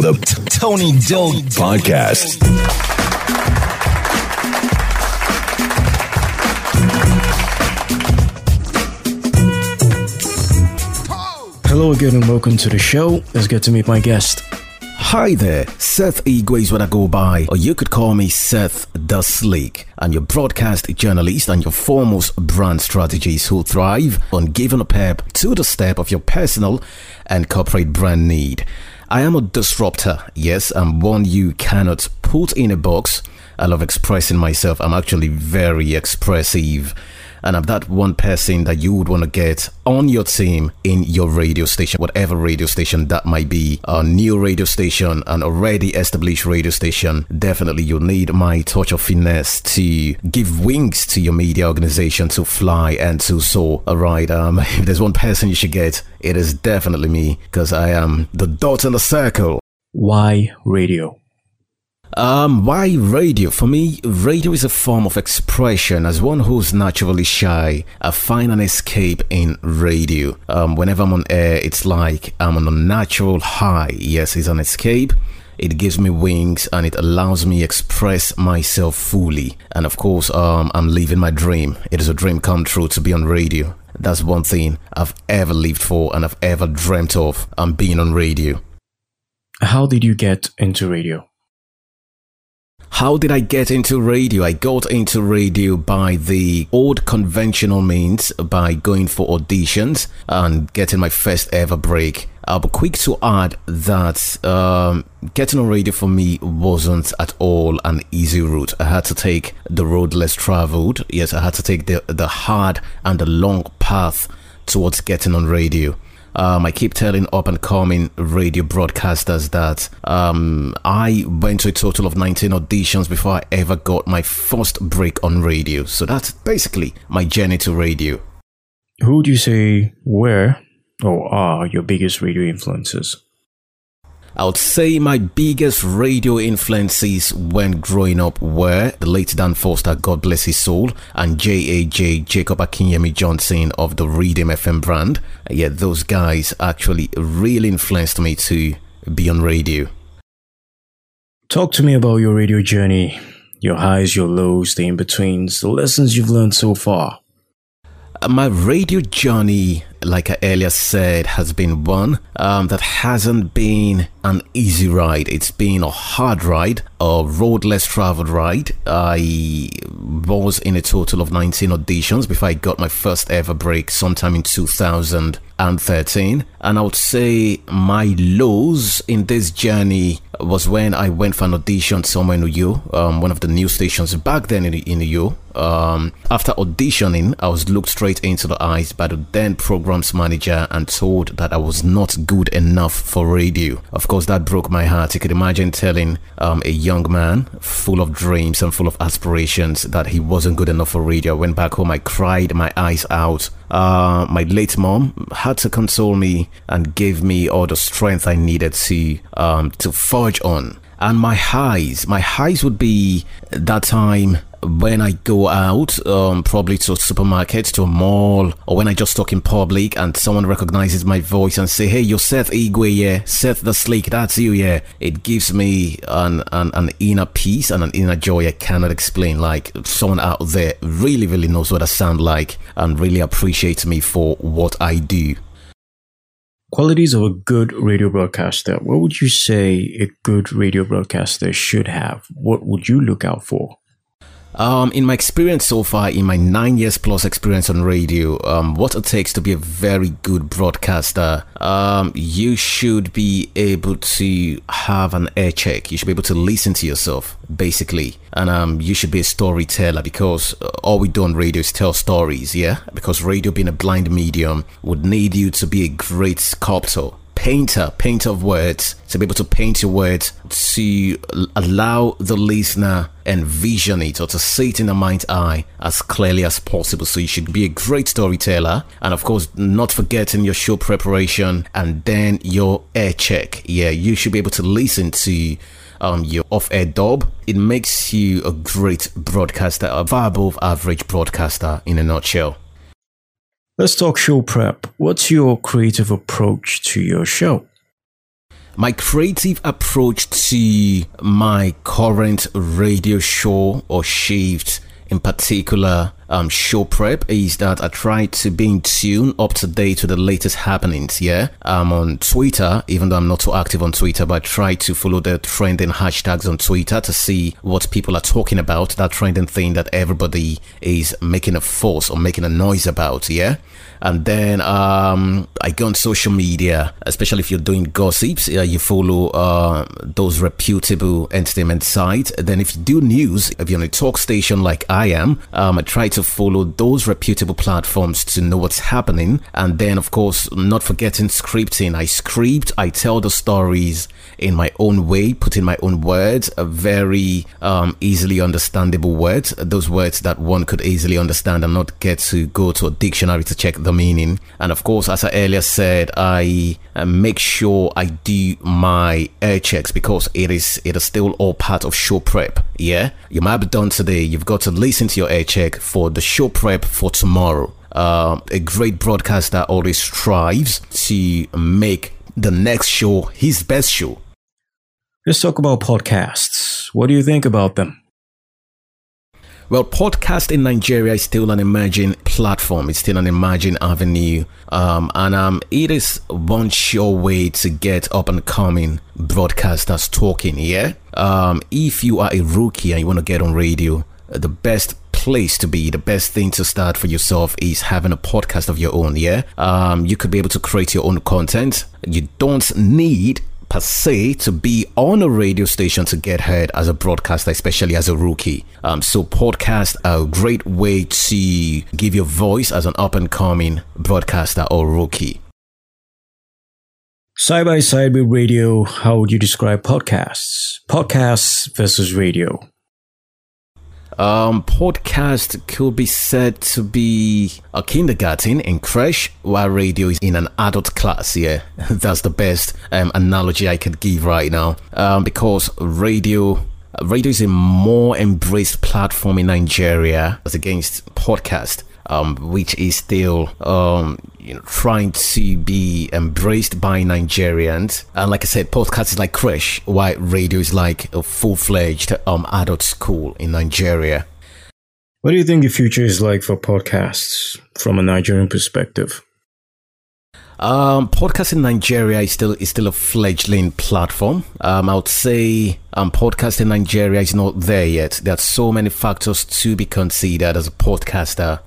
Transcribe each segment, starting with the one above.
the, the Tony Doe Podcast. Hello again and welcome to the show. Let's get to meet my guest. Hi there, Seth Igwe is what I go by, or you could call me Seth Da Sleek. I'm your broadcast journalist and your foremost brand strategist who thrive on giving a pep to the step of your personal and corporate brand need. I am a disruptor, yes, I'm one you cannot put in a box. I love expressing myself, I'm actually very expressive and I'm that one person that you would want to get on your team in your radio station, whatever radio station that might be, a new radio station, an already established radio station. Definitely, you'll need my touch of finesse to give wings to your media organization to fly and to soar. All right, um, if there's one person you should get, it is definitely me because I am the dot in the circle. Why radio? Um, why radio? For me, radio is a form of expression. As one who's naturally shy, I find an escape in radio. Um, whenever I'm on air, it's like I'm on a natural high. Yes, it's an escape. It gives me wings and it allows me express myself fully. And of course, um, I'm living my dream. It is a dream come true to be on radio. That's one thing I've ever lived for and I've ever dreamt of. I'm being on radio. How did you get into radio? How did I get into radio? I got into radio by the old conventional means, by going for auditions and getting my first ever break. I'll be quick to add that um, getting on radio for me wasn't at all an easy route. I had to take the road less traveled. Yes, I had to take the, the hard and the long path towards getting on radio. Um, I keep telling up and coming radio broadcasters that um, I went to a total of 19 auditions before I ever got my first break on radio. So that's basically my journey to radio. Who would you say were or are your biggest radio influences? I would say my biggest radio influences when growing up were the late Dan Foster, God bless his soul, and JAJ Jacob Akinyemi Johnson of the Rhythm FM brand. Yeah, those guys actually really influenced me to be on radio. Talk to me about your radio journey, your highs, your lows, the in betweens, the lessons you've learned so far. My radio journey, like I earlier said, has been one um, that hasn't been an easy ride. It's been a hard ride, a road less traveled ride. I was in a total of 19 auditions before I got my first ever break sometime in 2013. And I would say my lows in this journey was when I went for an audition somewhere in Uyo, um, one of the new stations back then in, in Uyo. Um, after auditioning, I was looked straight into the eyes by the then programs manager and told that I was not good enough for radio. Of course, that broke my heart. You could imagine telling um, a young man full of dreams and full of aspirations that he wasn't good enough for radio. I went back home, I cried my eyes out. Uh, my late mom had to console me and gave me all the strength I needed to um, to forge on. And my highs, my highs would be that time when I go out, um, probably to a supermarket, to a mall, or when I just talk in public and someone recognizes my voice and say, "Hey, you're Seth Igwe, yeah, Seth Da Sleek, that's you, yeah." It gives me an, an an inner peace and an inner joy I cannot explain. Like someone out there really, really knows what I sound like and really appreciates me for what I do. Qualities of a good radio broadcaster. What would you say a good radio broadcaster should have? What would you look out for? Um, in my experience so far, in my nine years plus experience on radio, um, what it takes to be a very good broadcaster, um, you should be able to have an air check. You should be able to listen to yourself, basically, and um, you should be a storyteller because uh, all we do on radio is tell stories. Yeah, because radio being a blind medium would need you to be a great sculptor painter, painter of words, to be able to paint your words, to allow the listener envision it or to see it in the mind's eye as clearly as possible. So you should be a great storyteller. And of course, not forgetting your show preparation and then your air check. Yeah, you should be able to listen to um, your off-air dub. It makes you a great broadcaster, a above average broadcaster in a nutshell. Let's talk show prep. What's your creative approach to your show? My creative approach to my current radio show or shift in particular um, show prep is that I try to be in tune, up to date with the latest happenings. Yeah, I'm on Twitter, even though I'm not so active on Twitter, but I try to follow the trending hashtags on Twitter to see what people are talking about, that trending thing that everybody is making a fuss or making a noise about. Yeah, and then um, I go on social media, especially if you're doing gossips, uh, you follow uh, those reputable entertainment sites. Then if you do news, if you're on a talk station like I am, um, I try to follow those reputable platforms to know what's happening. And then, of course, not forgetting scripting. I script, I tell the stories in my own way, put in my own words, a very um, easily understandable words, those words that one could easily understand and not get to go to a dictionary to check the meaning. And of course, as I earlier said, I uh, make sure I do my air checks because it is it is still all part of show prep. Yeah, you might be done today. You've got to listen to your air check for the show prep for tomorrow. Uh, a great broadcaster always strives to make the next show his best show. Let's talk about podcasts. What do you think about them? Well, podcast in Nigeria is still an emerging platform. It's still an emerging avenue, um, and um, it is one sure way to get up and coming broadcasters talking. Yeah, um, if you are a rookie and you want to get on radio, the best place to be, the best thing to start for yourself is having a podcast of your own. Yeah, um, you could be able to create your own content. You don't need per se to be on a radio station to get heard as a broadcaster, especially as a rookie. Um, so podcasts are a great way to give your voice as an up and coming broadcaster or rookie. Side by side with radio, how would you describe podcasts? Podcasts versus radio. Um, podcast could be said to be a kindergarten in crash, while radio is in an adult class. Yeah, that's the best um, analogy I could give right now. Um, because radio radio is a more embraced platform in Nigeria as against podcast um, which is still um, you know trying to be embraced by Nigerians. And like I said, podcast is like crash, while radio is like a full fledged um, adult school in Nigeria. What do you think the future is like for podcasts from a Nigerian perspective? Um, podcast in Nigeria is still is still a fledgling platform. Um, I would say um, podcast in Nigeria is not there yet. There are so many factors to be considered as a podcaster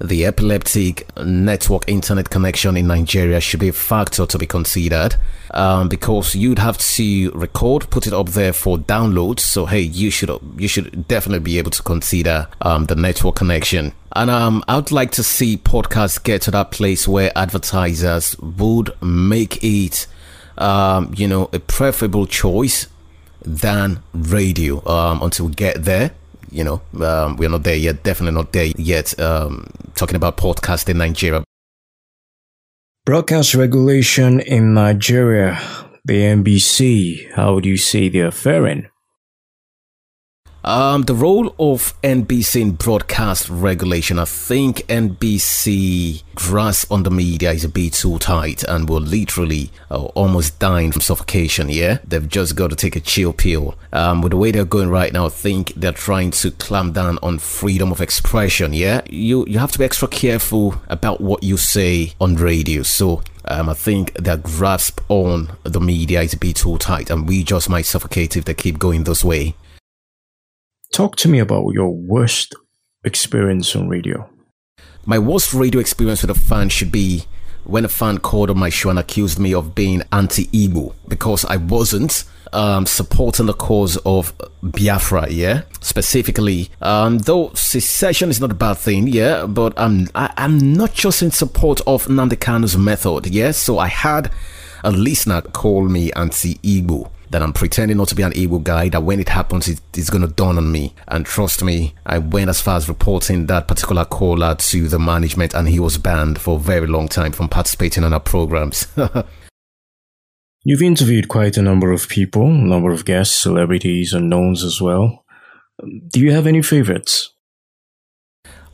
the epileptic network internet connection in Nigeria should be a factor to be considered um, because you'd have to record, put it up there for download. So hey, you should you should definitely be able to consider um, the network connection. And um, I'd like to see podcasts get to that place where advertisers would make it, um, you know, a preferable choice than radio. Um, until we get there, you know, um, we're not there yet. Definitely not there yet. Um, talking about podcast in Nigeria. Broadcast regulation in Nigeria, the NBC. How do you see they're faring? Um, the role of NBC in broadcast regulation, I think NBC grasp on the media is a bit too tight and we're literally uh, almost dying from suffocation. Yeah, they've just got to take a chill pill. Um, with the way they're going right now, I think they're trying to clamp down on freedom of expression. Yeah, you you have to be extra careful about what you say on radio. So um, I think their grasp on the media is a bit too tight, and we just might suffocate if they keep going this way. Talk to me about your worst experience on radio. My worst radio experience with a fan should be when a fan called on my show and accused me of being anti Igbo because I wasn't um, supporting the cause of Biafra, yeah, specifically. Um, though secession is not a bad thing, yeah, but I'm I, am i am not just in support of Nnamdi Kanu's method, yeah. So I had a listener call me anti Igbo that I'm pretending not to be an Igbo guy, that when it happens, it, it's going to dawn on me. And trust me, I went as far as reporting that particular caller to the management, and he was banned for a very long time from participating in our programs. You've interviewed quite a number of people, a number of guests, celebrities, unknowns as well. Do you have any favorites?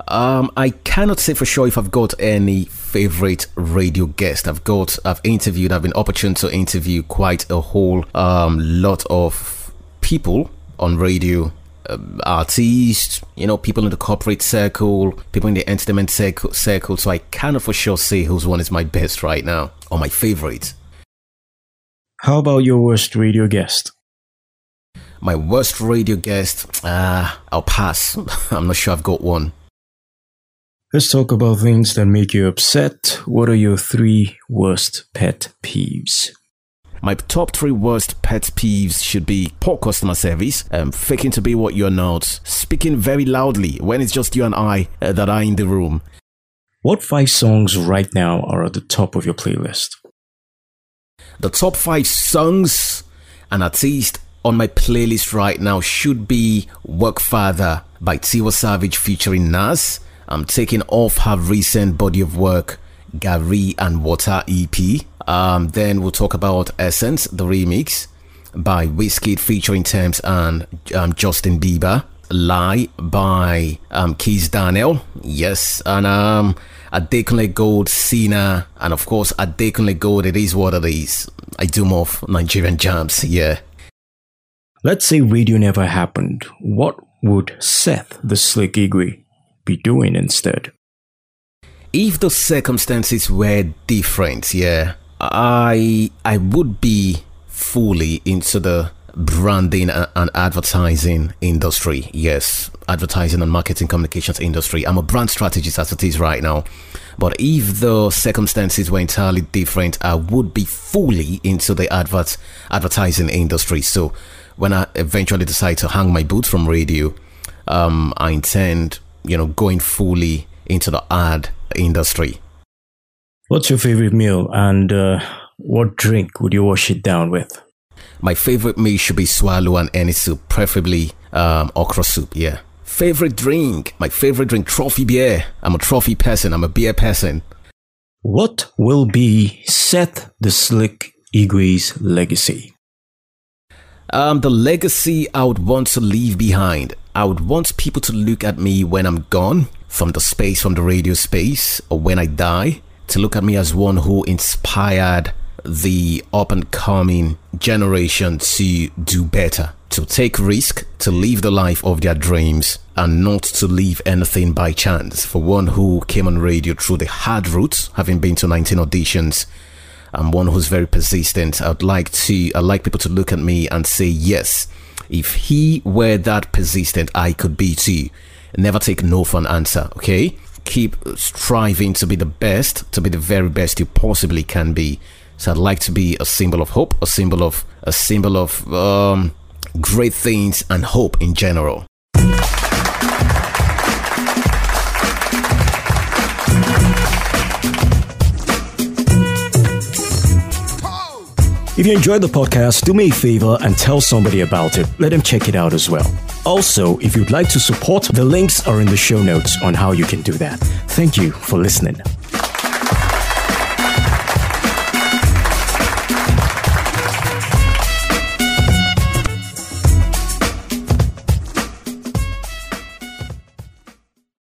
Um, I cannot say for sure if I've got any favorite radio guest. I've got, I've interviewed, I've been opportune to interview quite a whole um, lot of people on radio. Uh, artists, you know, people in the corporate circle, people in the entertainment circle, circle. So I cannot for sure say whose one is my best right now or my favorite. How about your worst radio guest? My worst radio guest, uh, I'll pass. I'm not sure I've got one. Let's talk about things that make you upset. What are your three worst pet peeves? My top three worst pet peeves should be poor customer service, um, faking to be what you're not, speaking very loudly when it's just you and I uh, that are in the room. What five songs right now are at the top of your playlist? The top five songs and artists on my playlist right now should be Work Father by Tiwa Savage featuring Nas. I'm taking off her recent body of work, Garri and Water EP. Um, then we'll talk about Essence, the remix by Wizkid featuring Tems and um, Justin Bieber. Lie by um, Kizz Daniel. Yes. And um, Adekunle Gold, Cena, and of course Adekunle Gold. It is what it is. I do more Nigerian jams. Yeah. Let's say radio never happened. What would Seth Da Sleek Igwe be doing instead? If the circumstances were different, yeah, I I would be fully into the branding and advertising industry. Yes, advertising and marketing communications industry. I'm a brand strategist as it is right now. But if the circumstances were entirely different, I would be fully into the advert advertising industry. So when I eventually decide to hang my boots from radio, um, I intend, you know, going fully into the ad industry. What's your favorite meal and uh, what drink would you wash it down with? My favorite meal should be swallow and any soup, preferably um, okra soup. Yeah. Favorite drink? My favorite drink, trophy beer. I'm a trophy person. I'm a beer person. What will be Seth Da Sleek Igwe's legacy? Um, the legacy I would want to leave behind. I would want people to look at me when I'm gone from the space, from the radio space, or when I die, to look at me as one who inspired the up and coming generation to do better, to take risk, to live the life of their dreams, and not to leave anything by chance. For one who came on radio through the hard route, having been to 19 auditions, I'm one who's very persistent. I'd like to, I'd like people to look at me and say, yes, if he were that persistent, I could be too. Never take no for an answer, okay? Keep striving to be the best, to be the very best you possibly can be. So I'd like to be a symbol of hope, a symbol of a symbol of um, great things and hope in general. If you enjoyed the podcast, do me a favor and tell somebody about it. Let them check it out as well. Also, if you'd like to support, the links are in the show notes on how you can do that. Thank you for listening.